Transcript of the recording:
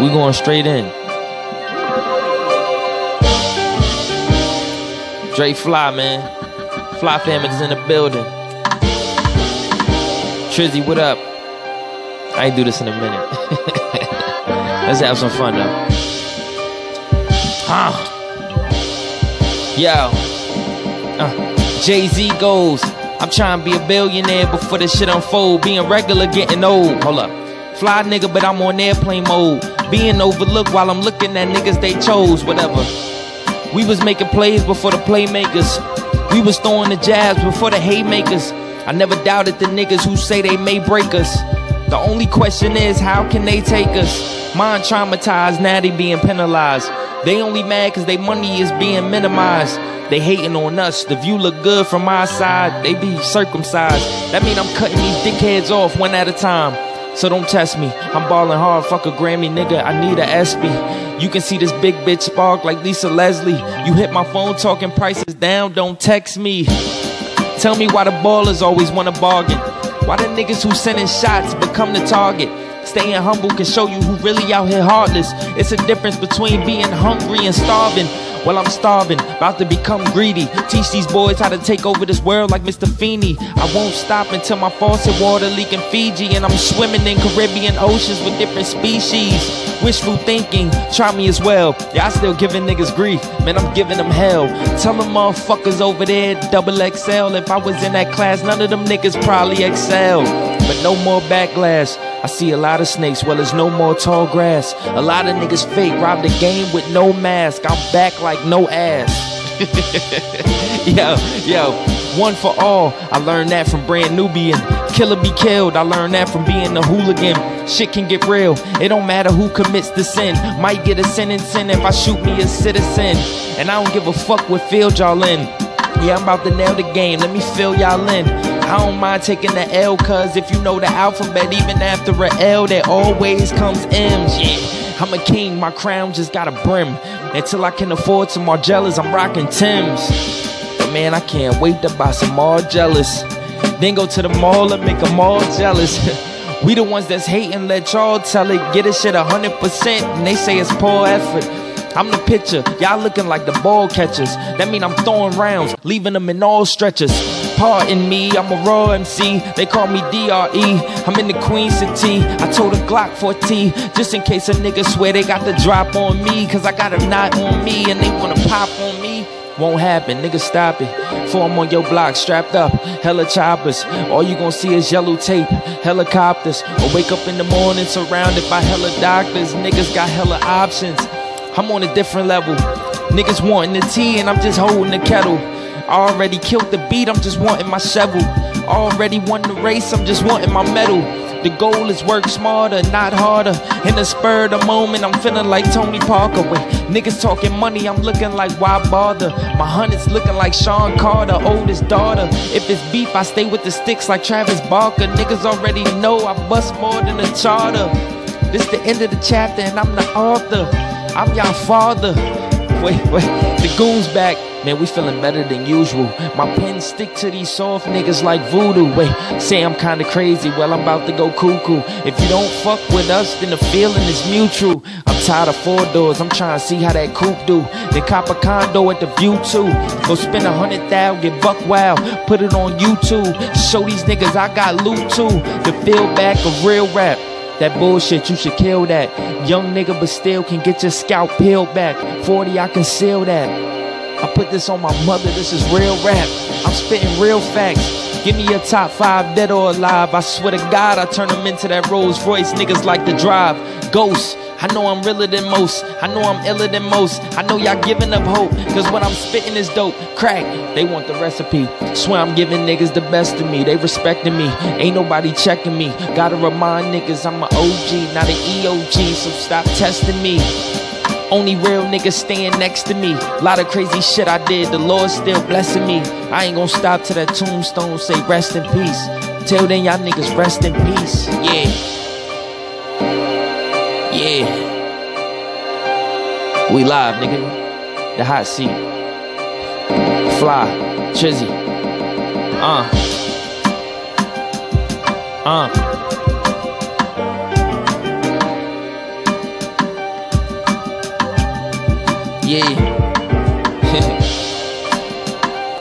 We going straight in. Dre Fly, man. Fly Fam is in the building. Trizzy, what up? I ain't do this in a minute. Let's have some fun though. Huh. Yo. Uh, Jay Z goes. I'm trying to be a billionaire before this shit unfold. Being regular, getting old. Hold up. Fly nigga, but I'm on airplane mode. Being overlooked while I'm looking at niggas they chose, whatever. We was making plays before the playmakers. We was throwing the jabs before the haymakers. I never doubted the niggas who say they may break us. The only question is, how can they take us? Mind traumatized, now they being penalized. They only mad cause they money is being minimized. They hating on us. The view look good from my side. They be circumcised. That mean I'm cutting these dickheads off one at a time. So don't test me. I'm balling hard. Fuck a Grammy, nigga. I need a ESPY. You can see this big bitch spark like Lisa Leslie. You hit my phone talking prices down. Don't text me. Tell me why the ballers always wanna bargain. Why the niggas who sending shots become the target. Staying humble can show you who really out here heartless. It's a difference between being hungry and starving. Well, I'm starving, about to become greedy. Teach these boys how to take over this world like Mr. Feeney. I won't stop until my faucet water leaking Fiji and I'm swimming in Caribbean oceans with different species. Wishful thinking, try me as well. Yeah, I still giving niggas grief, man, I'm giving them hell. Tell them motherfuckers over there, double XL. If I was in that class, none of them niggas probably excel. But no more backlash. I see a lot of snakes, well, there's no more tall grass. A lot of niggas fake, rob the game with no mask. I'm back like no ass. yo, yo, one for all. I learned that from Brand Nubian. Killer be killed. I learned that from being a hooligan. Shit can get real. It don't matter who commits the sin. Might get a sentence in if I shoot me a citizen. And I don't give a fuck what field y'all in. Yeah, I'm about to nail the game. Let me fill y'all in. I don't mind taking the L, cause if you know the alphabet, even after a L, there always comes M's. Yeah, I'm a king, my crown just got a brim. Until I can afford some Margielas, I'm rocking Tim's. But man, I can't wait to buy some Margielas. Then go to the mall and make them all jealous. we the ones that's hating, let y'all tell it. Get a shit 100%, and they say it's poor effort. I'm the pitcher, y'all looking like the ball catchers. That mean I'm throwing rounds, leaving them in all stretches. Pardon me, I'm a raw MC. They call me DRE. I'm in the Queen City. I told a Glock 14 just in case a nigga swear they got the drop on me. Cause I got a knot on me and they wanna pop on me. Won't happen, nigga, stop it. Before I'm on your block, strapped up, hella choppers. All you gon' see is yellow tape, helicopters. Or wake up in the morning surrounded by hella doctors. Niggas got hella options. I'm on a different level. Niggas wanting the tea and I'm just holding the kettle. Already killed the beat, I'm just wanting my shovel. Already won the race, I'm just wanting my medal. The goal is work smarter, not harder. In the spur of the moment, I'm feeling like Tony Parker. Wait, niggas talking money, I'm looking like why bother? My hundreds looking like Sean Carter, oldest daughter. If it's beef, I stay with the sticks like Travis Barker. Niggas already know I bust more than a charter. This the end of the chapter, and I'm the author. I'm your father. Wait, wait, the goons back. Man, we feeling better than usual. My pen stick to these soft niggas like voodoo. Wait, say I'm kinda crazy. Well, I'm about to go cuckoo. If you don't fuck with us, then the feeling is mutual. I'm tired of four doors. I'm trying to see how that coupe do. Then cop a condo at the view too. Go spend a hundred thousand, get buck wild. Put it on YouTube. Show these niggas I got loot too. The feel back of real rap. That bullshit, you should kill that. Young nigga, but still can get your scalp peeled back. 40, I can seal that. I put this on my mother, this is real rap. I'm spitting real facts. Give me a top five, dead or alive. I swear to God, I turn them into that Rolls Royce. Niggas like to drive. Ghosts. I know I'm realer than most. I know I'm iller than most. I know y'all giving up hope. Cause what I'm spitting is dope. Crack. They want the recipe. Swear I'm giving niggas the best of me. They respecting me. Ain't nobody checking me. Gotta remind niggas I'm an OG, not an EOG. So stop testing me. Only real niggas staying next to me. Lot of crazy shit I did, the Lord still blessing me. I ain't gonna stop till that tombstone say rest in peace. Till then, y'all niggas rest in peace. Yeah. Yeah. We live, nigga. The hot seat. Fly. Trizzy. Uh. Uh. Yeah.